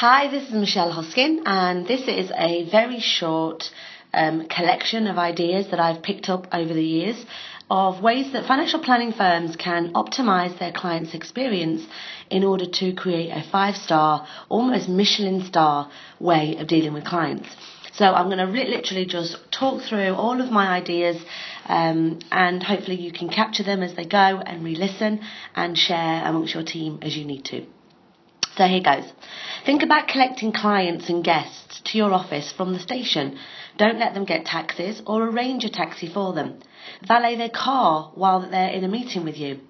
Hi, this is Michelle Hoskin, and this is a very short um, collection of ideas that I've picked up over the years of ways that financial planning firms can optimize their clients' experience in order to create a five star, almost Michelin star way of dealing with clients. So I'm going to literally just talk through all of my ideas um, and hopefully you can capture them as they go and re listen and share amongst your team as you need to. So here goes. Think about collecting clients and guests to your office from the station. Don't let them get taxis or arrange a taxi for them. Valet their car while they're in a meeting with you.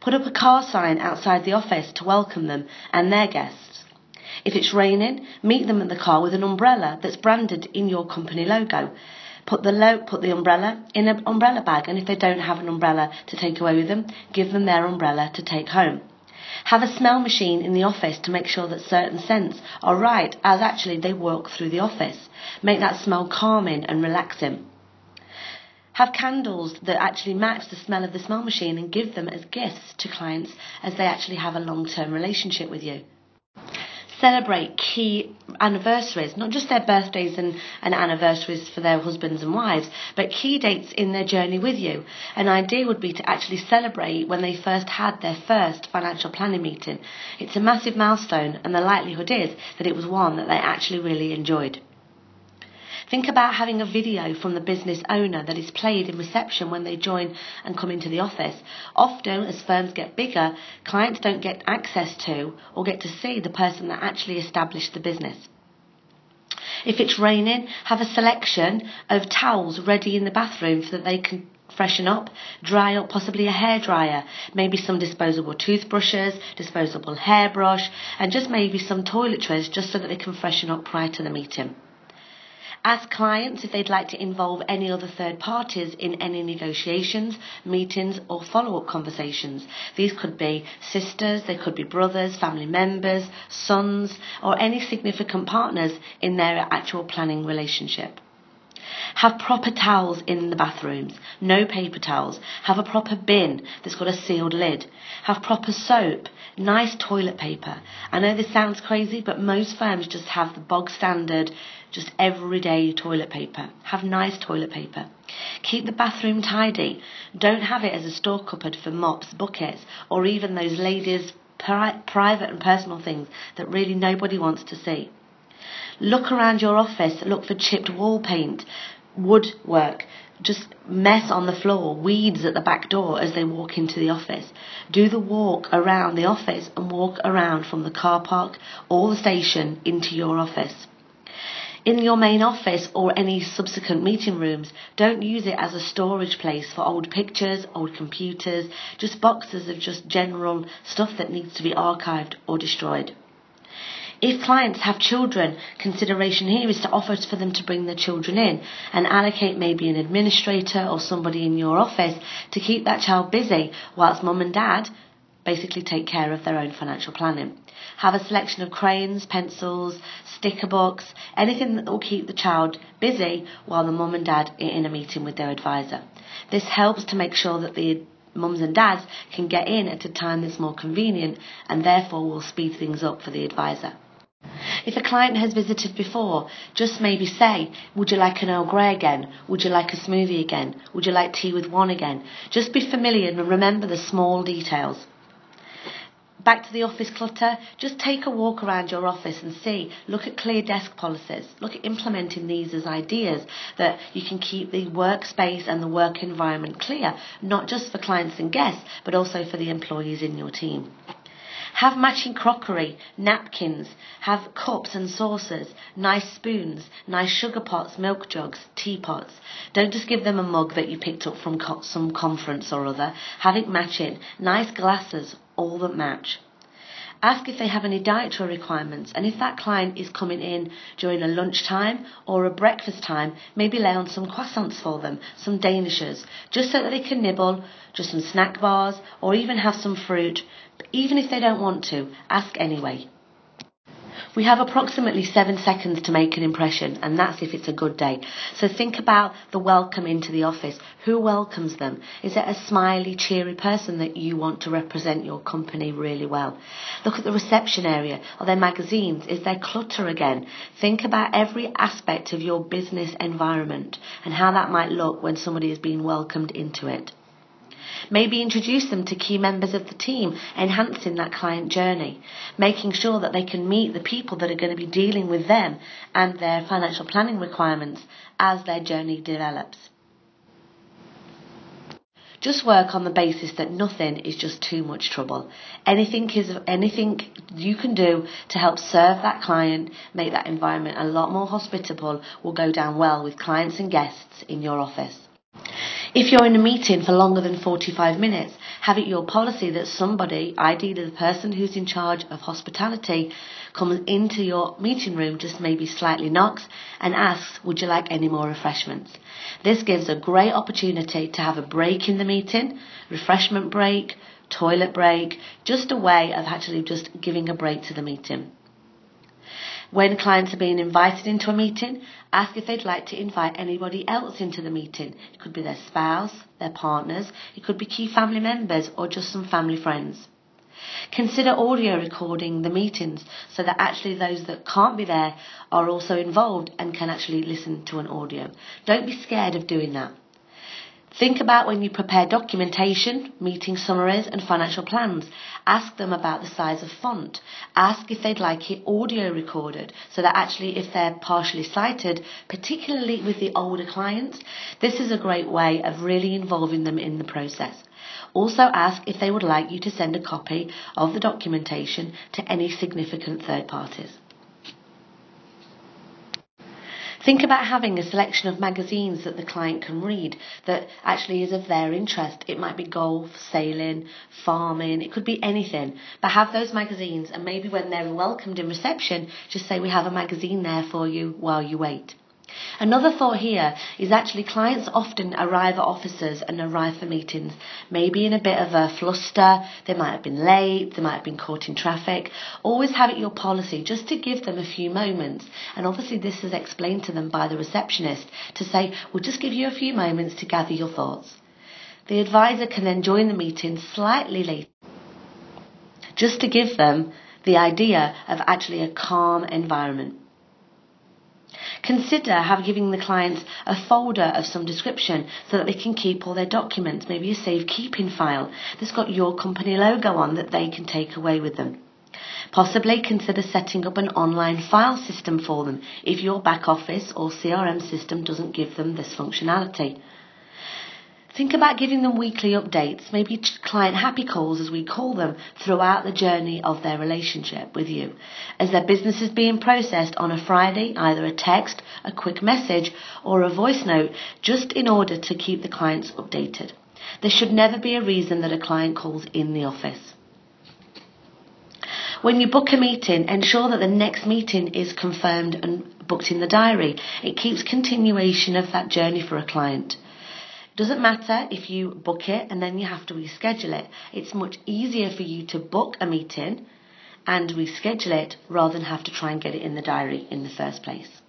Put up a car sign outside the office to welcome them and their guests. If it's raining, meet them in the car with an umbrella that's branded in your company logo. Put the lo- put the umbrella in an umbrella bag, and if they don't have an umbrella to take away with them, give them their umbrella to take home. Have a smell machine in the office to make sure that certain scents are right as actually they walk through the office. Make that smell calming and relaxing. Have candles that actually match the smell of the smell machine and give them as gifts to clients as they actually have a long term relationship with you celebrate key anniversaries, not just their birthdays and, and anniversaries for their husbands and wives, but key dates in their journey with you. An idea would be to actually celebrate when they first had their first financial planning meeting. It's a massive milestone, and the likelihood is that it was one that they actually really enjoyed. Think about having a video from the business owner that is played in reception when they join and come into the office. Often, as firms get bigger, clients don't get access to or get to see the person that actually established the business. If it's raining, have a selection of towels ready in the bathroom so that they can freshen up, dry up, possibly a hair dryer, maybe some disposable toothbrushes, disposable hairbrush, and just maybe some toiletries just so that they can freshen up prior to the meeting. Ask clients if they'd like to involve any other third parties in any negotiations, meetings, or follow up conversations. These could be sisters, they could be brothers, family members, sons, or any significant partners in their actual planning relationship. Have proper towels in the bathrooms, no paper towels. Have a proper bin that's got a sealed lid. Have proper soap, nice toilet paper. I know this sounds crazy, but most firms just have the bog standard, just everyday toilet paper. Have nice toilet paper. Keep the bathroom tidy. Don't have it as a store cupboard for mops, buckets, or even those ladies' pri- private and personal things that really nobody wants to see. Look around your office, look for chipped wall paint, woodwork, just mess on the floor, weeds at the back door as they walk into the office. Do the walk around the office and walk around from the car park or the station into your office. In your main office or any subsequent meeting rooms, don't use it as a storage place for old pictures, old computers, just boxes of just general stuff that needs to be archived or destroyed. If clients have children, consideration here is to offer for them to bring their children in and allocate maybe an administrator or somebody in your office to keep that child busy whilst mum and dad basically take care of their own financial planning. Have a selection of crayons, pencils, sticker books, anything that will keep the child busy while the mum and dad are in a meeting with their advisor. This helps to make sure that the mums and dads can get in at a time that's more convenient and therefore will speed things up for the advisor. If a client has visited before, just maybe say, Would you like an Earl Grey again? Would you like a smoothie again? Would you like tea with one again? Just be familiar and remember the small details. Back to the office clutter, just take a walk around your office and see. Look at clear desk policies. Look at implementing these as ideas that you can keep the workspace and the work environment clear, not just for clients and guests, but also for the employees in your team. Have matching crockery, napkins, have cups and saucers, nice spoons, nice sugar pots, milk jugs, teapots. Don't just give them a mug that you picked up from co- some conference or other. Have it matching. Nice glasses, all that match. Ask if they have any dietary requirements and if that client is coming in during a lunchtime or a breakfast time, maybe lay on some croissants for them, some danishes, just so that they can nibble, just some snack bars or even have some fruit even if they don't want to, ask anyway. We have approximately seven seconds to make an impression, and that's if it's a good day. So think about the welcome into the office. Who welcomes them? Is it a smiley, cheery person that you want to represent your company really well? Look at the reception area. Are there magazines? Is there clutter again? Think about every aspect of your business environment and how that might look when somebody is being welcomed into it. Maybe introduce them to key members of the team, enhancing that client journey, making sure that they can meet the people that are going to be dealing with them and their financial planning requirements as their journey develops. Just work on the basis that nothing is just too much trouble. Anything is anything you can do to help serve that client, make that environment a lot more hospitable will go down well with clients and guests in your office. If you're in a meeting for longer than 45 minutes, have it your policy that somebody, ideally the person who's in charge of hospitality, comes into your meeting room, just maybe slightly knocks, and asks, Would you like any more refreshments? This gives a great opportunity to have a break in the meeting, refreshment break, toilet break, just a way of actually just giving a break to the meeting. When clients are being invited into a meeting, ask if they'd like to invite anybody else into the meeting. It could be their spouse, their partners, it could be key family members, or just some family friends. Consider audio recording the meetings so that actually those that can't be there are also involved and can actually listen to an audio. Don't be scared of doing that. Think about when you prepare documentation, meeting summaries, and financial plans. Ask them about the size of font. Ask if they'd like it audio recorded so that actually, if they're partially sighted, particularly with the older clients, this is a great way of really involving them in the process. Also, ask if they would like you to send a copy of the documentation to any significant third parties. Think about having a selection of magazines that the client can read that actually is of their interest. It might be golf, sailing, farming, it could be anything. But have those magazines and maybe when they're welcomed in reception, just say we have a magazine there for you while you wait. Another thought here is actually clients often arrive at offices and arrive for meetings, maybe in a bit of a fluster. They might have been late, they might have been caught in traffic. Always have it your policy just to give them a few moments. And obviously, this is explained to them by the receptionist to say, we'll just give you a few moments to gather your thoughts. The advisor can then join the meeting slightly later just to give them the idea of actually a calm environment. Consider have giving the clients a folder of some description so that they can keep all their documents, maybe a safekeeping file that's got your company logo on that they can take away with them. Possibly consider setting up an online file system for them if your back office or CRM system doesn't give them this functionality. Think about giving them weekly updates, maybe client happy calls as we call them, throughout the journey of their relationship with you. As their business is being processed on a Friday, either a text, a quick message, or a voice note, just in order to keep the clients updated. There should never be a reason that a client calls in the office. When you book a meeting, ensure that the next meeting is confirmed and booked in the diary. It keeps continuation of that journey for a client. Doesn't matter if you book it and then you have to reschedule it. It's much easier for you to book a meeting and reschedule it rather than have to try and get it in the diary in the first place.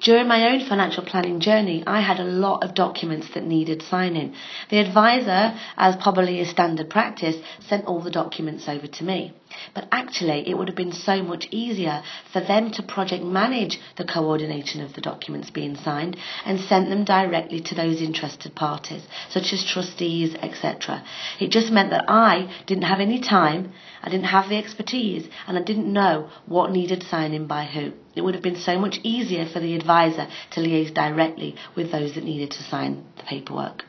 During my own financial planning journey, I had a lot of documents that needed signing. The advisor, as probably is standard practice, sent all the documents over to me. But actually, it would have been so much easier for them to project manage the coordination of the documents being signed and sent them directly to those interested parties, such as trustees, etc. It just meant that I didn't have any time, I didn't have the expertise, and I didn't know what needed signing by who. It would have been so much easier for the advisor to liaise directly with those that needed to sign the paperwork.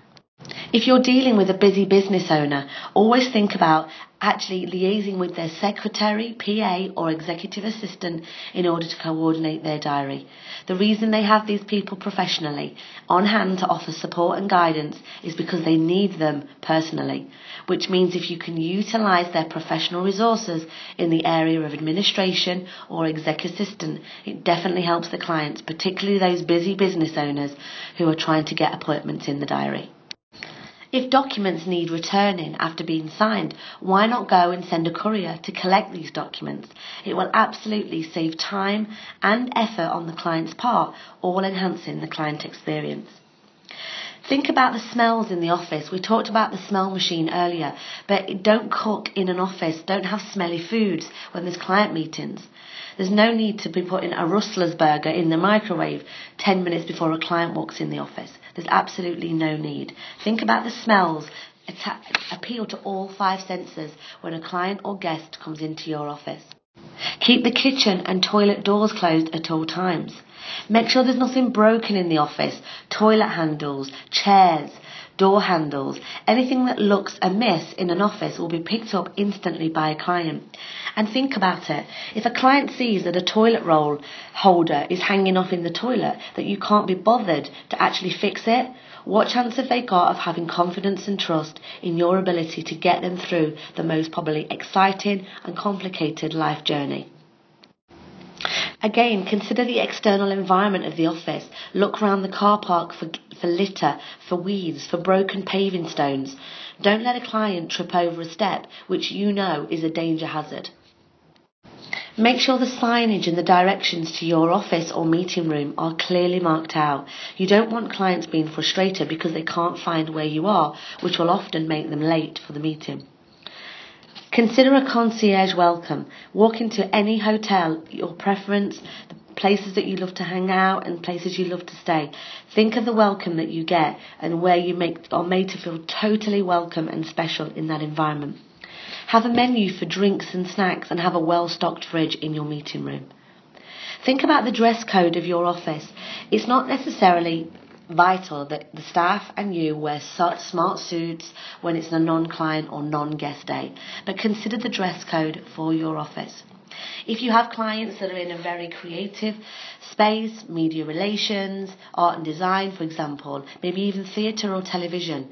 If you're dealing with a busy business owner, always think about actually liaising with their secretary, PA, or executive assistant in order to coordinate their diary. The reason they have these people professionally on hand to offer support and guidance is because they need them personally, which means if you can utilize their professional resources in the area of administration or exec assistant, it definitely helps the clients, particularly those busy business owners who are trying to get appointments in the diary. If documents need returning after being signed, why not go and send a courier to collect these documents? It will absolutely save time and effort on the client's part, all enhancing the client experience. Think about the smells in the office. We talked about the smell machine earlier, but don't cook in an office. Don't have smelly foods when there's client meetings. There's no need to be putting a Rustler's burger in the microwave 10 minutes before a client walks in the office. There's absolutely no need. Think about the smells. appeal to all five senses when a client or guest comes into your office. Keep the kitchen and toilet doors closed at all times. Make sure there's nothing broken in the office. Toilet handles, chairs, door handles, anything that looks amiss in an office will be picked up instantly by a client. And think about it. If a client sees that a toilet roll holder is hanging off in the toilet, that you can't be bothered to actually fix it, what chance have they got of having confidence and trust in your ability to get them through the most probably exciting and complicated life journey? Again, consider the external environment of the office. Look around the car park for, for litter, for weeds, for broken paving stones. Don't let a client trip over a step which you know is a danger hazard. Make sure the signage and the directions to your office or meeting room are clearly marked out. You don't want clients being frustrated because they can't find where you are, which will often make them late for the meeting. Consider a concierge welcome. Walk into any hotel, your preference, the places that you love to hang out and places you love to stay. Think of the welcome that you get and where you make are made to feel totally welcome and special in that environment. Have a menu for drinks and snacks and have a well stocked fridge in your meeting room. Think about the dress code of your office. It's not necessarily vital that the staff and you wear smart suits when it's a non-client or non-guest day, but consider the dress code for your office. If you have clients that are in a very creative space, media relations, art and design, for example, maybe even theatre or television,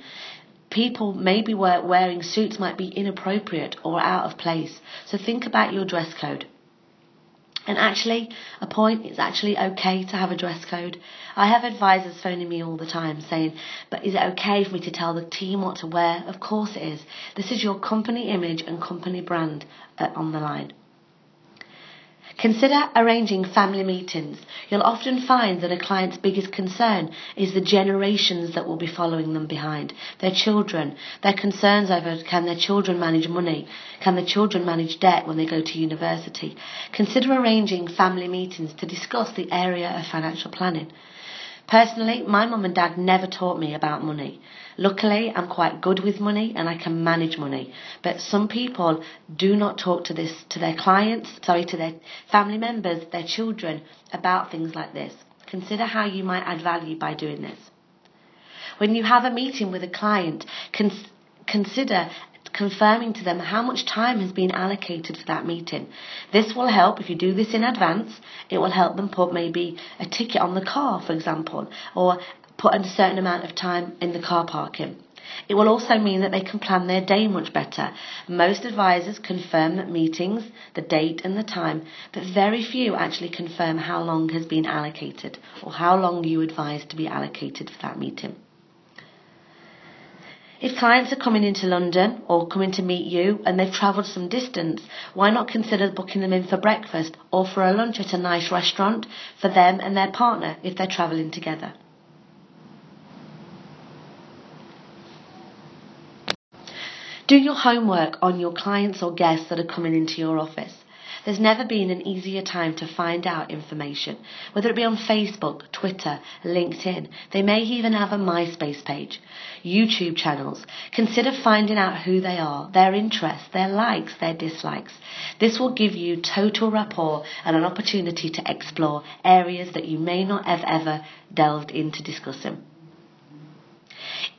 people maybe wearing suits might be inappropriate or out of place. So think about your dress code. And actually, a point, it's actually okay to have a dress code. I have advisors phoning me all the time saying, but is it okay for me to tell the team what to wear? Of course it is. This is your company image and company brand uh, on the line. Consider arranging family meetings. You'll often find that a client's biggest concern is the generations that will be following them behind. Their children, their concerns over can their children manage money? Can their children manage debt when they go to university? Consider arranging family meetings to discuss the area of financial planning. Personally, my mum and dad never taught me about money. Luckily, I'm quite good with money and I can manage money. But some people do not talk to this to their clients, sorry, to their family members, their children about things like this. Consider how you might add value by doing this. When you have a meeting with a client, cons- consider confirming to them how much time has been allocated for that meeting. This will help if you do this in advance. It will help them put maybe a ticket on the car, for example, or put a certain amount of time in the car parking. It will also mean that they can plan their day much better. Most advisors confirm that meetings, the date and the time, but very few actually confirm how long has been allocated or how long you advise to be allocated for that meeting. If clients are coming into London or coming to meet you and they've travelled some distance, why not consider booking them in for breakfast or for a lunch at a nice restaurant for them and their partner if they're travelling together? Do your homework on your clients or guests that are coming into your office. There's never been an easier time to find out information, whether it be on Facebook, Twitter, LinkedIn. They may even have a MySpace page, YouTube channels. Consider finding out who they are, their interests, their likes, their dislikes. This will give you total rapport and an opportunity to explore areas that you may not have ever delved into discussing.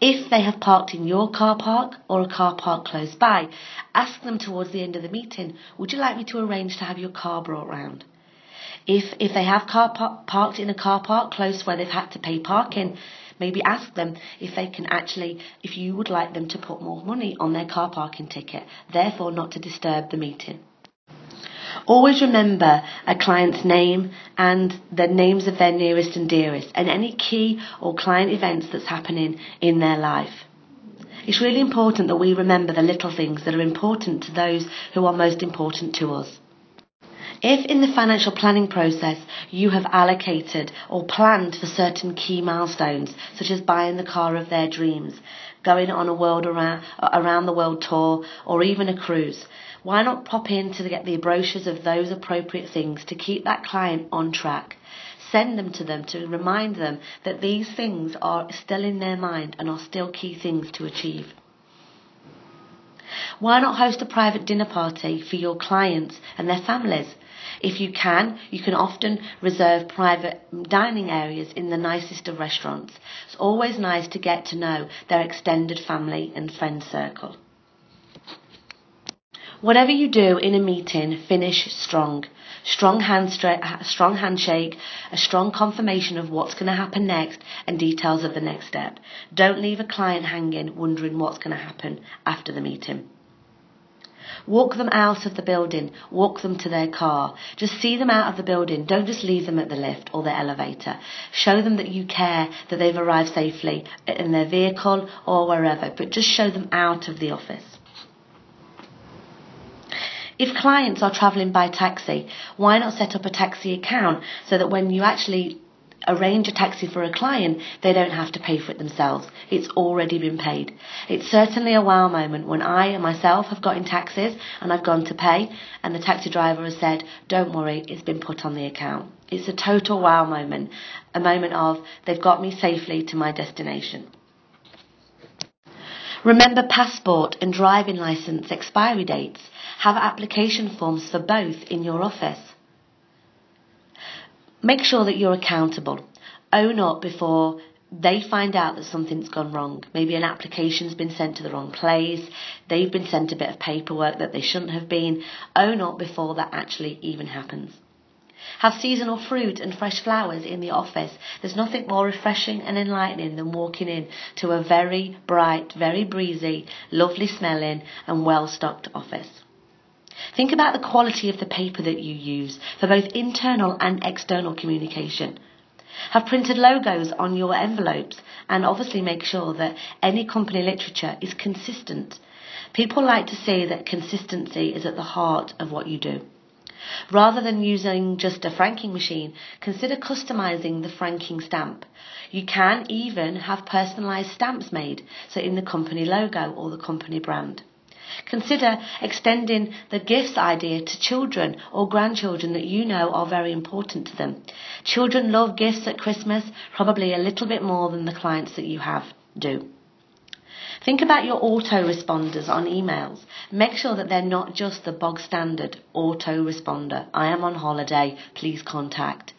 If they have parked in your car park or a car park close by, ask them towards the end of the meeting, would you like me to arrange to have your car brought round? If, if they have car par- parked in a car park close where they've had to pay parking, maybe ask them if they can actually, if you would like them to put more money on their car parking ticket, therefore not to disturb the meeting. Always remember a client's name and the names of their nearest and dearest and any key or client events that's happening in their life. It's really important that we remember the little things that are important to those who are most important to us. If in the financial planning process you have allocated or planned for certain key milestones, such as buying the car of their dreams, going on a world around, around the world tour, or even a cruise, why not pop in to get the brochures of those appropriate things to keep that client on track? Send them to them to remind them that these things are still in their mind and are still key things to achieve. Why not host a private dinner party for your clients and their families? If you can, you can often reserve private dining areas in the nicest of restaurants. It's always nice to get to know their extended family and friend circle. Whatever you do in a meeting, finish strong. Strong, hand strong handshake, a strong confirmation of what's going to happen next, and details of the next step. Don't leave a client hanging, wondering what's going to happen after the meeting. Walk them out of the building. Walk them to their car. Just see them out of the building. Don't just leave them at the lift or the elevator. Show them that you care that they've arrived safely in their vehicle or wherever, but just show them out of the office. If clients are travelling by taxi, why not set up a taxi account so that when you actually arrange a taxi for a client, they don't have to pay for it themselves. It's already been paid. It's certainly a wow moment when I myself have got in taxis and I've gone to pay and the taxi driver has said, don't worry, it's been put on the account. It's a total wow moment, a moment of they've got me safely to my destination. Remember passport and driving license expiry dates. Have application forms for both in your office. Make sure that you're accountable. Own up before they find out that something's gone wrong. Maybe an application's been sent to the wrong place. They've been sent a bit of paperwork that they shouldn't have been. Own up before that actually even happens. Have seasonal fruit and fresh flowers in the office. There's nothing more refreshing and enlightening than walking in to a very bright, very breezy, lovely smelling and well stocked office. Think about the quality of the paper that you use for both internal and external communication. Have printed logos on your envelopes and obviously make sure that any company literature is consistent. People like to see that consistency is at the heart of what you do. Rather than using just a franking machine, consider customizing the franking stamp. You can even have personalized stamps made, so in the company logo or the company brand. Consider extending the gifts idea to children or grandchildren that you know are very important to them. Children love gifts at Christmas, probably a little bit more than the clients that you have do. Think about your autoresponders on emails. Make sure that they're not just the bog standard autoresponder. I am on holiday, please contact.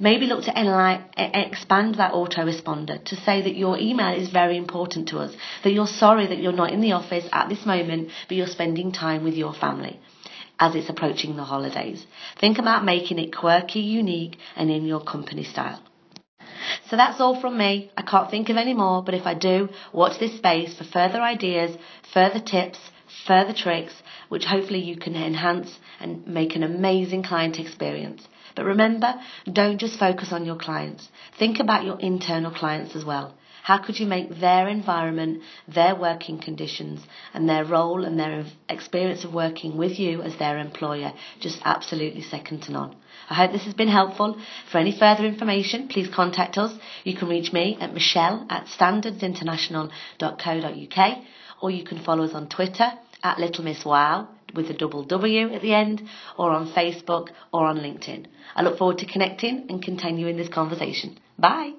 Maybe look to enli- expand that autoresponder to say that your email is very important to us, that you're sorry that you're not in the office at this moment, but you're spending time with your family as it's approaching the holidays. Think about making it quirky, unique, and in your company style. So that's all from me. I can't think of any more, but if I do, watch this space for further ideas, further tips, further tricks, which hopefully you can enhance and make an amazing client experience. But remember, don't just focus on your clients. Think about your internal clients as well. How could you make their environment, their working conditions, and their role and their experience of working with you as their employer just absolutely second to none? I hope this has been helpful. For any further information, please contact us. You can reach me at michelle at standardsinternational.co.uk or you can follow us on Twitter at Little Miss Wow with a double W at the end, or on Facebook or on LinkedIn. I look forward to connecting and continuing this conversation. Bye.